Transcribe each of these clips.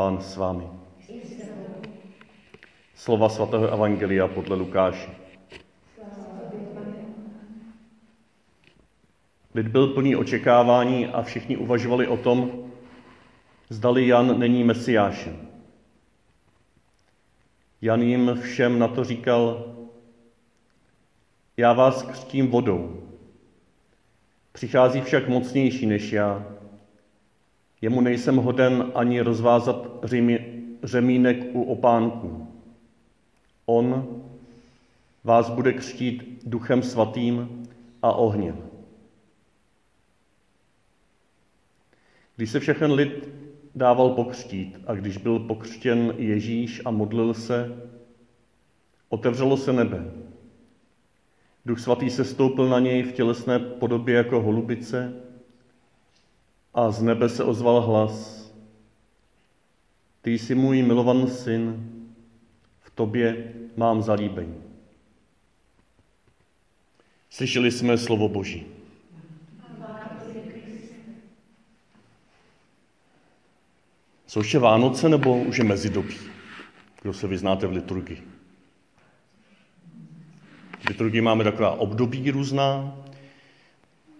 Pán s vámi. Slova svatého Evangelia podle Lukáše. Lid byl plný očekávání a všichni uvažovali o tom, zdali Jan není mesiášem. Jan jim všem na to říkal, já vás křtím vodou. Přichází však mocnější než já. Jemu nejsem hoden ani rozvázat řemínek u opánků. On vás bude křtít duchem svatým a ohněm. Když se všechen lid dával pokřtít a když byl pokřtěn Ježíš a modlil se, otevřelo se nebe. Duch svatý se stoupil na něj v tělesné podobě jako holubice a z nebe se ozval hlas. Ty jsi můj milovaný syn, v tobě mám zalíbení. Slyšeli jsme slovo Boží. Jsou ještě Vánoce nebo už je mezidobí? Kdo se vyznáte v liturgii? V liturgii máme taková období různá.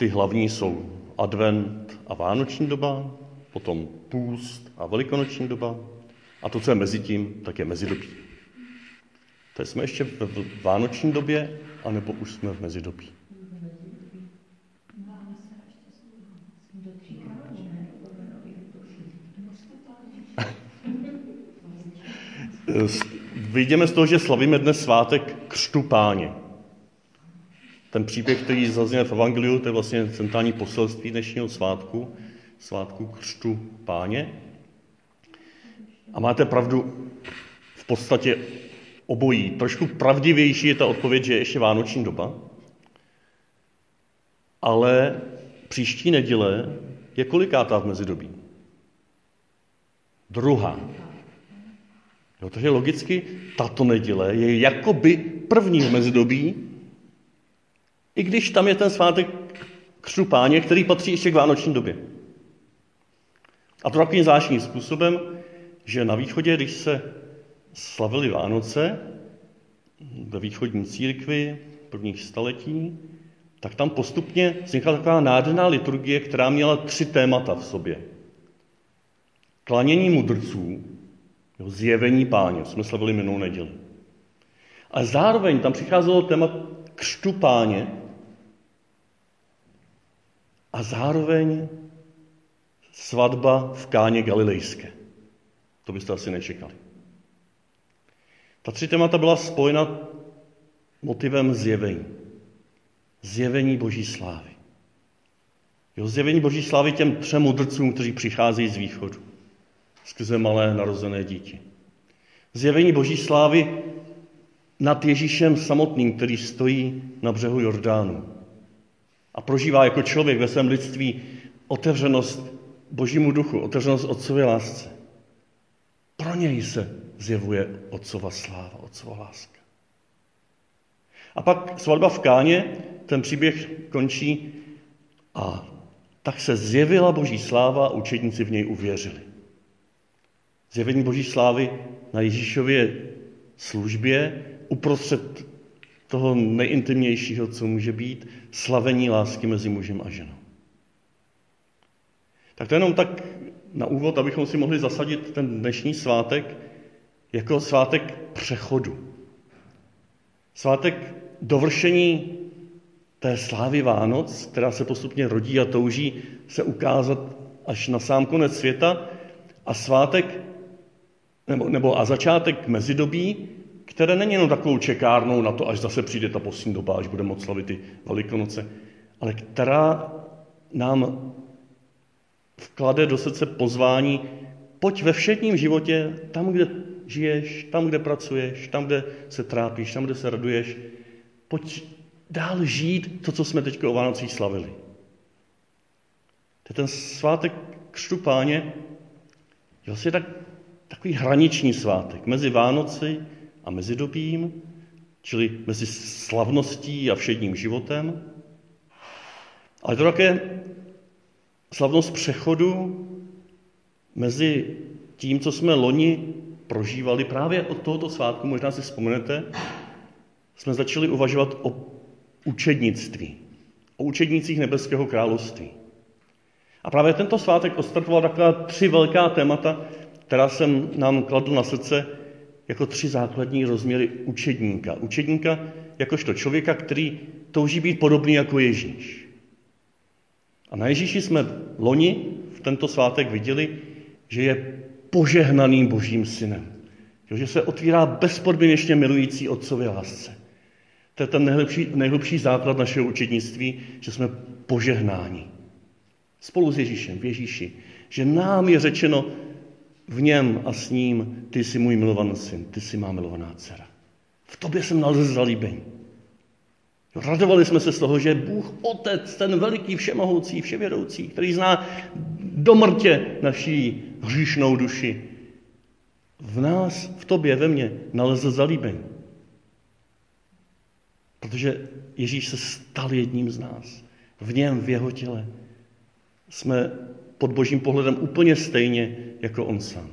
Ty hlavní jsou advent a vánoční doba, potom půst a velikonoční doba. A to, co je mezi tím, tak je mezidobí. To jsme ještě v vánoční době, anebo už jsme v mezidobí? Vyjdeme z toho, že slavíme dnes svátek křtu páně. Ten příběh, který zazněl v Evangeliu, to je vlastně centrální poselství dnešního svátku, svátku křtu páně. A máte pravdu, v podstatě obojí. Trošku pravdivější je ta odpověď, že je ještě vánoční doba, ale příští neděle je kolikátá v mezidobí? Druhá. Jo, takže logicky tato neděle je jakoby první v mezidobí, i když tam je ten svátek křtu páně, který patří ještě k vánoční době. A to takovým zvláštním způsobem, že na východě, když se slavili Vánoce ve východní církvi prvních staletí, tak tam postupně vznikla taková nádherná liturgie, která měla tři témata v sobě. Klanění mudrců, zjevení páně, jsme slavili minulou neděli. A zároveň tam přicházelo téma křtu páně a zároveň svatba v káně galilejské. To byste asi nečekali. Ta tři témata byla spojena motivem zjevení. Zjevení Boží slávy. Jo, zjevení Boží slávy těm třem mudrcům, kteří přicházejí z východu. Skrze malé narozené dítě. Zjevení Boží slávy nad Ježíšem samotným, který stojí na břehu Jordánu a prožívá jako člověk ve svém lidství otevřenost Božímu duchu, otevřenost Otcově lásce. Pro něj se zjevuje Otcova sláva, Otcova láska. A pak svatba v Káně, ten příběh končí a tak se zjevila Boží sláva a učedníci v něj uvěřili. Zjevení Boží slávy na Ježíšově službě uprostřed toho nejintimnějšího, co může být, slavení lásky mezi mužem a ženou. Tak to jenom tak na úvod, abychom si mohli zasadit ten dnešní svátek jako svátek přechodu. Svátek dovršení té slávy Vánoc, která se postupně rodí a touží se ukázat až na sám konec světa, a svátek, nebo, nebo a začátek mezidobí, které není jenom takovou čekárnou na to, až zase přijde ta poslední doba, až budeme moc slavit ty Velikonoce, ale která nám vklade do srdce pozvání, pojď ve všedním životě, tam, kde žiješ, tam, kde pracuješ, tam, kde se trápíš, tam, kde se raduješ, pojď dál žít to, co jsme teď o Vánocích slavili. To je ten svátek křtu páně, je vlastně tak, takový hraniční svátek mezi Vánoci a mezidobím, čili mezi slavností a všedním životem, ale to také slavnost přechodu mezi tím, co jsme loni prožívali právě od tohoto svátku, možná si vzpomenete, jsme začali uvažovat o učednictví, o učednících nebeského království. A právě tento svátek ostartoval taková tři velká témata, která jsem nám kladl na srdce jako tři základní rozměry učedníka. Učedníka jakožto člověka, který touží být podobný jako Ježíš. A na Ježíši jsme loni v tento svátek viděli, že je požehnaným božím synem. Že se otvírá bezpodmínečně milující otcově lásce. To je ten nejlepší, nejhlubší základ našeho učednictví, že jsme požehnáni. Spolu s Ježíšem, v Ježíši. Že nám je řečeno v něm a s ním, ty jsi můj milovaný syn, ty jsi má milovaná dcera. V tobě jsem nalezl zalíbení. Radovali jsme se z toho, že Bůh Otec, ten veliký, všemohoucí, vševědoucí, který zná do mrtě naší hříšnou duši, v nás, v tobě, ve mně nalezl zalíbení. Protože Ježíš se stal jedním z nás. V něm, v jeho těle. Jsme pod božím pohledem úplně stejně jako on sám.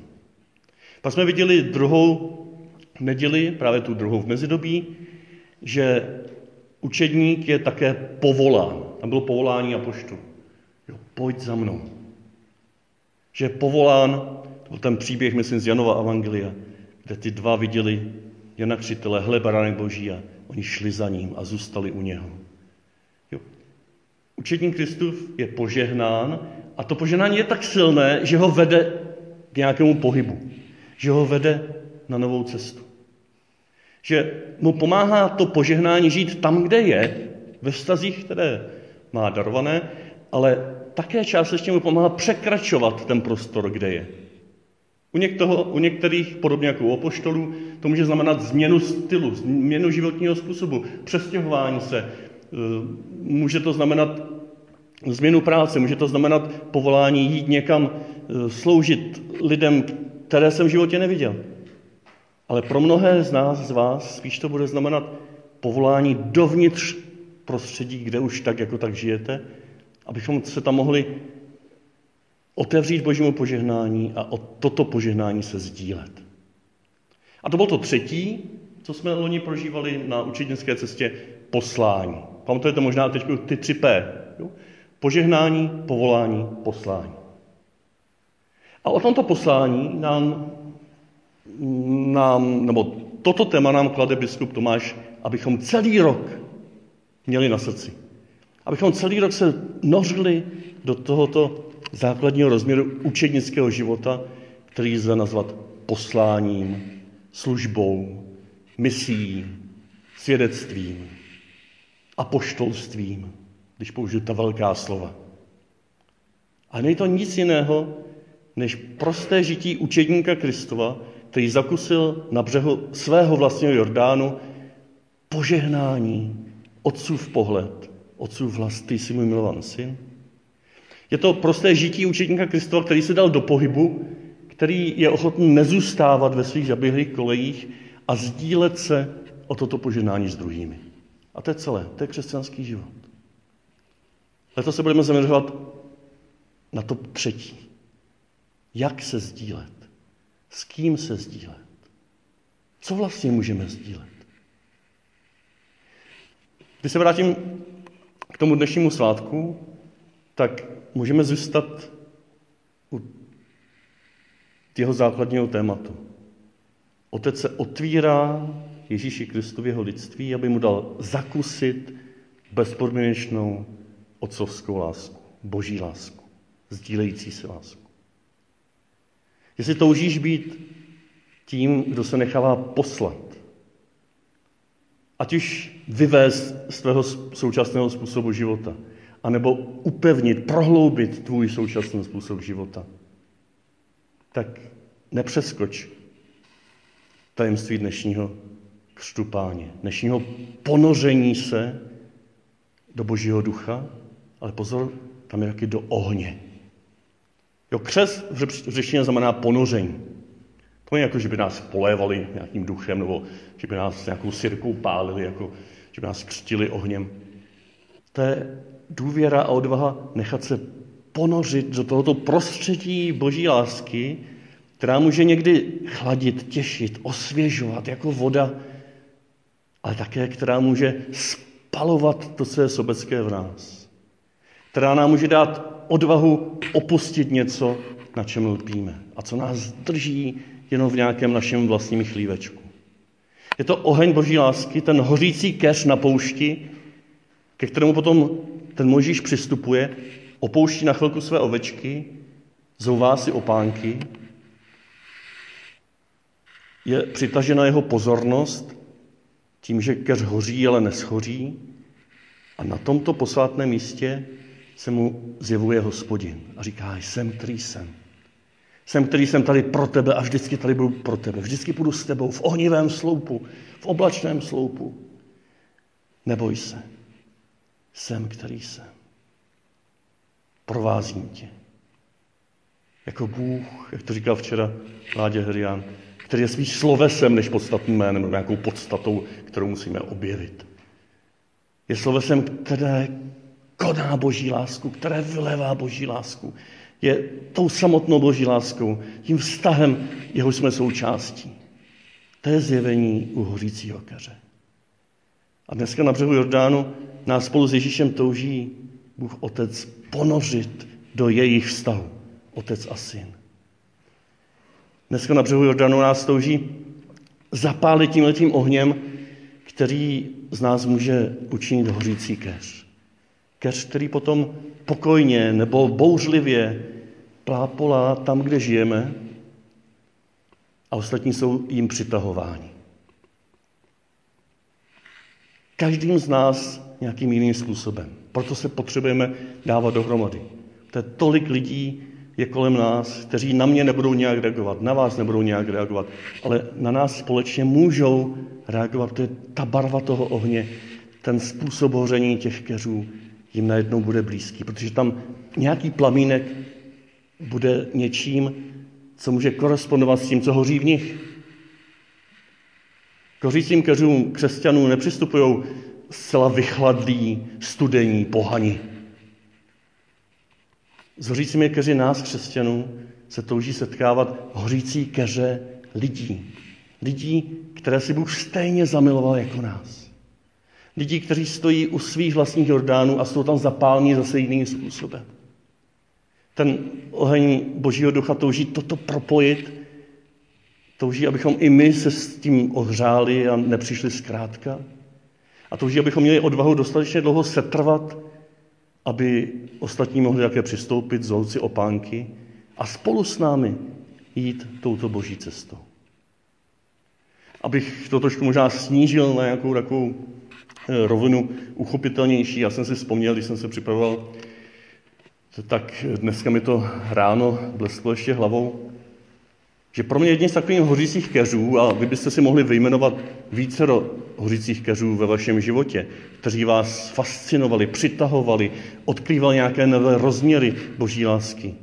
Pak jsme viděli druhou neděli, právě tu druhou v mezidobí, že učedník je také povolán. Tam bylo povolání a poštu. Jo, pojď za mnou. Že je povolán, to byl ten příběh, myslím, z Janova Evangelia, kde ty dva viděli Jana Křitele, hle, baránek boží a oni šli za ním a zůstali u něho. Jo. Učedník Kristův je požehnán a to požehnání je tak silné, že ho vede k nějakému pohybu. Že ho vede na novou cestu. Že mu pomáhá to požehnání žít tam, kde je, ve vztazích, které má darované, ale také částečně mu pomáhá překračovat ten prostor, kde je. U, něktoho, u některých, podobně jako u opoštolů, to může znamenat změnu stylu, změnu životního způsobu, přestěhování se. E, může to znamenat změnu práce, může to znamenat povolání jít někam sloužit lidem, které jsem v životě neviděl. Ale pro mnohé z nás, z vás, spíš to bude znamenat povolání dovnitř prostředí, kde už tak jako tak žijete, abychom se tam mohli otevřít božímu požehnání a o toto požehnání se sdílet. A to bylo to třetí, co jsme loni prožívali na učednické cestě, poslání. Pamatujete možná teď ty tři P. Jo? Požehnání, povolání, poslání. A o tomto poslání nám nám, nebo toto téma nám klade biskup Tomáš, abychom celý rok měli na srdci. Abychom celý rok se nořili do tohoto základního rozměru učednického života, který lze nazvat posláním, službou, misí, svědectvím, apoštolstvím, když použiju ta velká slova. A není to nic jiného, než prosté žití učedníka Kristova, který zakusil na břehu svého vlastního Jordánu požehnání, otcův pohled, otcův vlast, ty jsi můj milovaný syn. Je to prosté žití učetníka Kristova, který se dal do pohybu, který je ochotný nezůstávat ve svých zaběhlých kolejích a sdílet se o toto požehnání s druhými. A to je celé, to je křesťanský život. Letos se budeme zaměřovat na to třetí. Jak se sdílet? S kým se sdílet? Co vlastně můžeme sdílet? Když se vrátím k tomu dnešnímu svátku, tak můžeme zůstat u jeho základního tématu. Otec se otvírá Ježíši Kristu v jeho lidství, aby mu dal zakusit bezpodmínečnou otcovskou lásku, boží lásku, sdílející se lásku. Jestli toužíš být tím, kdo se nechává poslat, ať už vyvést z tvého současného způsobu života, anebo upevnit, prohloubit tvůj současný způsob života, tak nepřeskoč tajemství dnešního křtu páně, dnešního ponoření se do božího ducha, ale pozor, tam je taky do ohně. Jo, křes v řečtině znamená ponoření. To je jako, že by nás polévali nějakým duchem, nebo že by nás nějakou sirkou pálili, jako, že by nás křtili ohněm. To je důvěra a odvaha nechat se ponořit do tohoto prostředí boží lásky která může někdy chladit, těšit, osvěžovat jako voda, ale také která může spalovat to, co je sobecké v nás. Která nám může dát odvahu opustit něco, na čem lpíme a co nás drží jenom v nějakém našem vlastním chlívečku. Je to oheň boží lásky, ten hořící keř na poušti, ke kterému potom ten Možíš přistupuje, opouští na chvilku své ovečky, zouvá si opánky, je přitažena jeho pozornost tím, že keř hoří, ale neschoří. A na tomto posvátném místě se mu zjevuje hospodin a říká, jsem, který jsem. Jsem, který jsem tady pro tebe a vždycky tady budu pro tebe. Vždycky budu s tebou v ohnivém sloupu, v oblačném sloupu. Neboj se. Jsem, který jsem. Provázím tě. Jako Bůh, jak to říkal včera Ládě Herian, který je svým slovesem než podstatným jménem, nebo nějakou podstatou, kterou musíme objevit. Je slovesem, které koná boží lásku, které vylevá boží lásku. Je tou samotnou boží láskou, tím vztahem, jeho jsme součástí. To je zjevení u hořícího keře. A dneska na břehu Jordánu nás spolu s Ježíšem touží Bůh Otec ponořit do jejich vztahu. Otec a syn. Dneska na břehu Jordánu nás touží zapálit tímhletím ohněm, který z nás může učinit hořící keř. Keř, který potom pokojně nebo bouřlivě plápolá tam, kde žijeme a ostatní jsou jim přitahováni. Každým z nás nějakým jiným způsobem. Proto se potřebujeme dávat dohromady. To je tolik lidí, je kolem nás, kteří na mě nebudou nějak reagovat, na vás nebudou nějak reagovat, ale na nás společně můžou reagovat. To je ta barva toho ohně, ten způsob hoření těch keřů jim najednou bude blízký, protože tam nějaký plamínek bude něčím, co může korespondovat s tím, co hoří v nich. Kořícím keřům křesťanů nepřistupují zcela vychladlí, studení, pohani. S hořícími keři nás, křesťanů, se touží setkávat hořící keře lidí. Lidí, které si Bůh stejně zamiloval jako nás. Lidí, kteří stojí u svých vlastních Jordánů a jsou tam zapálení zase jiným způsobem. Ten oheň Božího ducha touží toto propojit, touží, abychom i my se s tím ohřáli a nepřišli zkrátka. A touží, abychom měli odvahu dostatečně dlouho setrvat aby ostatní mohli také přistoupit, zouci opánky a spolu s námi jít touto boží cestou. Abych to trošku možná snížil na nějakou takovou rovinu uchopitelnější, já jsem si vzpomněl, když jsem se připravoval, tak dneska mi to ráno blesklo ještě hlavou, že pro mě jedním z takových hořících keřů, a vy byste si mohli vyjmenovat více hořících keřů ve vašem životě, kteří vás fascinovali, přitahovali, odkrývali nějaké nové rozměry boží lásky.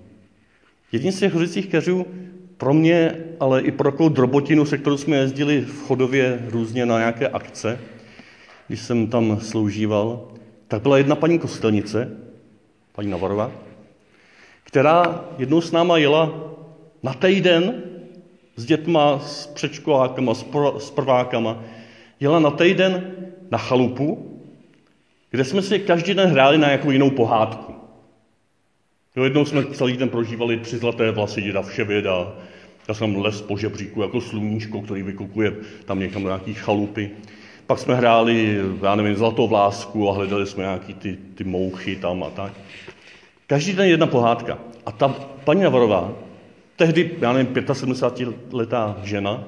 Jedním z těch hořících keřů pro mě, ale i pro takovou drobotinu, se kterou jsme jezdili v chodově různě na nějaké akce, když jsem tam sloužíval, tak byla jedna paní kostelnice, paní Navarová, která jednou s náma jela na týden s dětma, s předškolákama, s prvákama, jela na týden na chalupu, kde jsme si každý den hráli na nějakou jinou pohádku. Jo, jednou jsme celý den prožívali tři zlaté vlasy děda Vševěd a já jsem les po žebříku jako sluníčko, který vykukuje tam někam do chalupy. Pak jsme hráli, já nevím, zlatou vlásku a hledali jsme nějaký ty, ty mouchy tam a tak. Každý den jedna pohádka. A ta paní Navarová Tehdy, já nevím, 75-letá žena,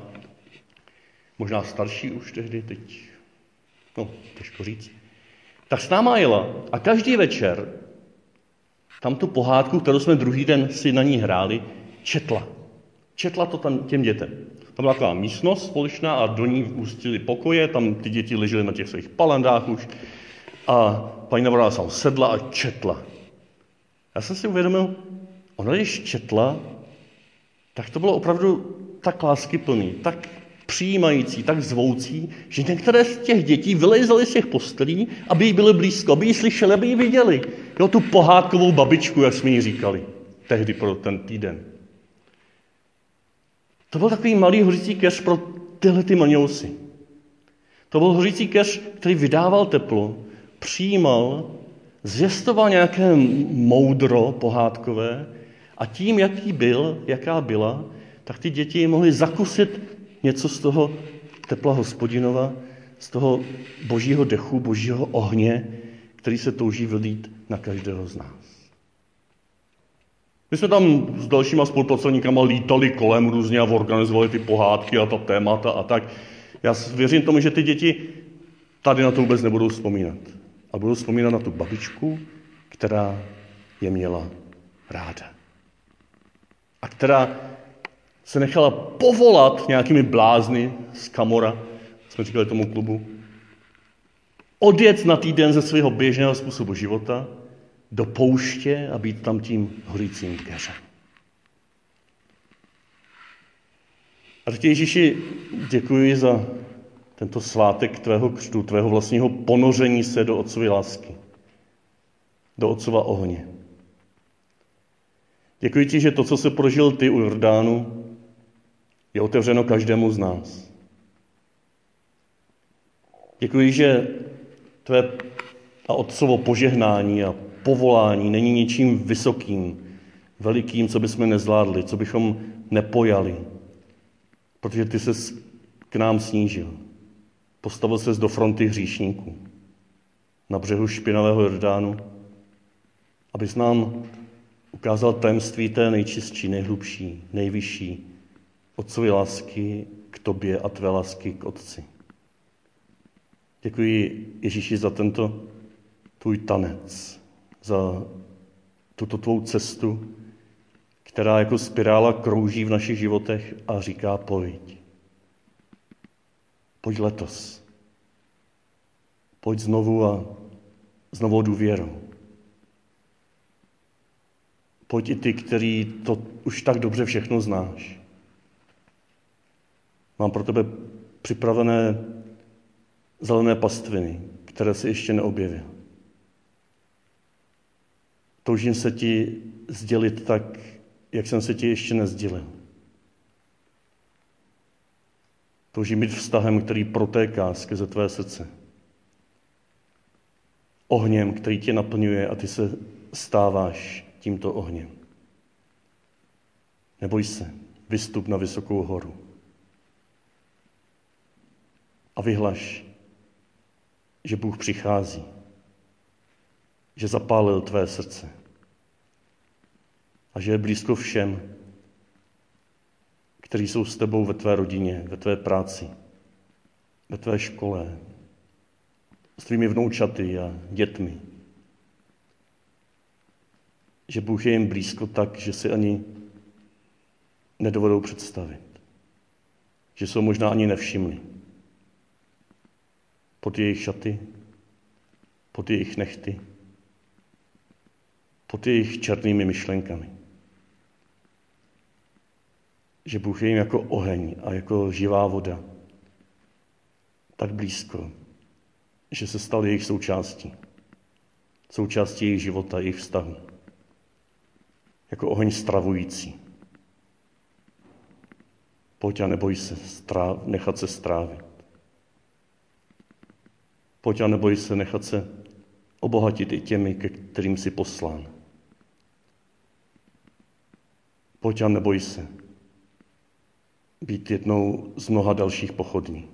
možná starší už tehdy, teď, no, těžko říct, tak s náma jela a každý večer tam tu pohádku, kterou jsme druhý den si na ní hráli, četla. Četla to tam těm dětem. Tam byla taková místnost společná a do ní ústily pokoje, tam ty děti ležely na těch svých palandách už a paní Navarová tam sedla a četla. Já jsem si uvědomil, ona když četla, tak to bylo opravdu tak láskyplný, tak přijímající, tak zvoucí, že některé z těch dětí vylezly z těch postelí, aby jí byly blízko, aby ji slyšeli, aby ji viděli. Jo, tu pohádkovou babičku, jak jsme ji říkali tehdy pro ten týden. To byl takový malý hořící keř pro tyhle ty maniousy. To byl hořící keř, který vydával teplo, přijímal, zvěstoval nějaké moudro pohádkové a tím, jaký byl, jaká byla, tak ty děti mohly zakusit něco z toho tepla hospodinova, z toho božího dechu, božího ohně, který se touží vylít na každého z nás. My jsme tam s dalšíma spolupracovníkama lítali kolem různě a organizovali ty pohádky a ta témata a tak. Já věřím tomu, že ty děti tady na to vůbec nebudou vzpomínat. A budou vzpomínat na tu babičku, která je měla ráda. A která se nechala povolat nějakými blázny z Kamora, jsme říkali tomu klubu, odjet na týden ze svého běžného způsobu života do pouště a být tam tím horícím keřem. A teď Ježíši děkuji za tento svátek tvého křtu, tvého vlastního ponoření se do otcovy lásky, do otcova ohně. Děkuji ti, že to, co se prožil ty u Jordánu, je otevřeno každému z nás. Děkuji, že tvé a otcovo požehnání a povolání není ničím vysokým, velikým, co bychom nezvládli, co bychom nepojali, protože ty se k nám snížil. Postavil ses do fronty hříšníků na břehu špinavého Jordánu, abys nám ukázal tajemství té nejčistší, nejhlubší, nejvyšší otcovy lásky k tobě a tvé lásky k otci. Děkuji Ježíši za tento tvůj tanec, za tuto tvou cestu, která jako spirála krouží v našich životech a říká pojď. Pojď letos. Pojď znovu a s novou důvěrou. Pojď i ty, který to už tak dobře všechno znáš. Mám pro tebe připravené zelené pastviny, které si ještě neobjevil. Toužím se ti sdělit tak, jak jsem se ti ještě nezdělil. Toužím být vztahem, který protéká skrze tvé srdce. Ohněm, který tě naplňuje a ty se stáváš tímto ohněm. Neboj se, vystup na vysokou horu. A vyhlaš, že Bůh přichází, že zapálil tvé srdce a že je blízko všem, kteří jsou s tebou ve tvé rodině, ve tvé práci, ve tvé škole, s tvými vnoučaty a dětmi. Že Bůh je jim blízko tak, že si ani nedovedou představit. Že jsou možná ani nevšimli. Pod jejich šaty, pod jejich nechty, pod jejich černými myšlenkami že Bůh je jim jako oheň a jako živá voda. Tak blízko, že se stal jejich součástí. Součástí jejich života, jejich vztahu. Jako oheň stravující. Pojď a neboj se stráv, nechat se strávit. Pojď a neboj se nechat se obohatit i těmi, ke kterým si poslán. Pojď a neboj se být jednou z mnoha dalších pochodní.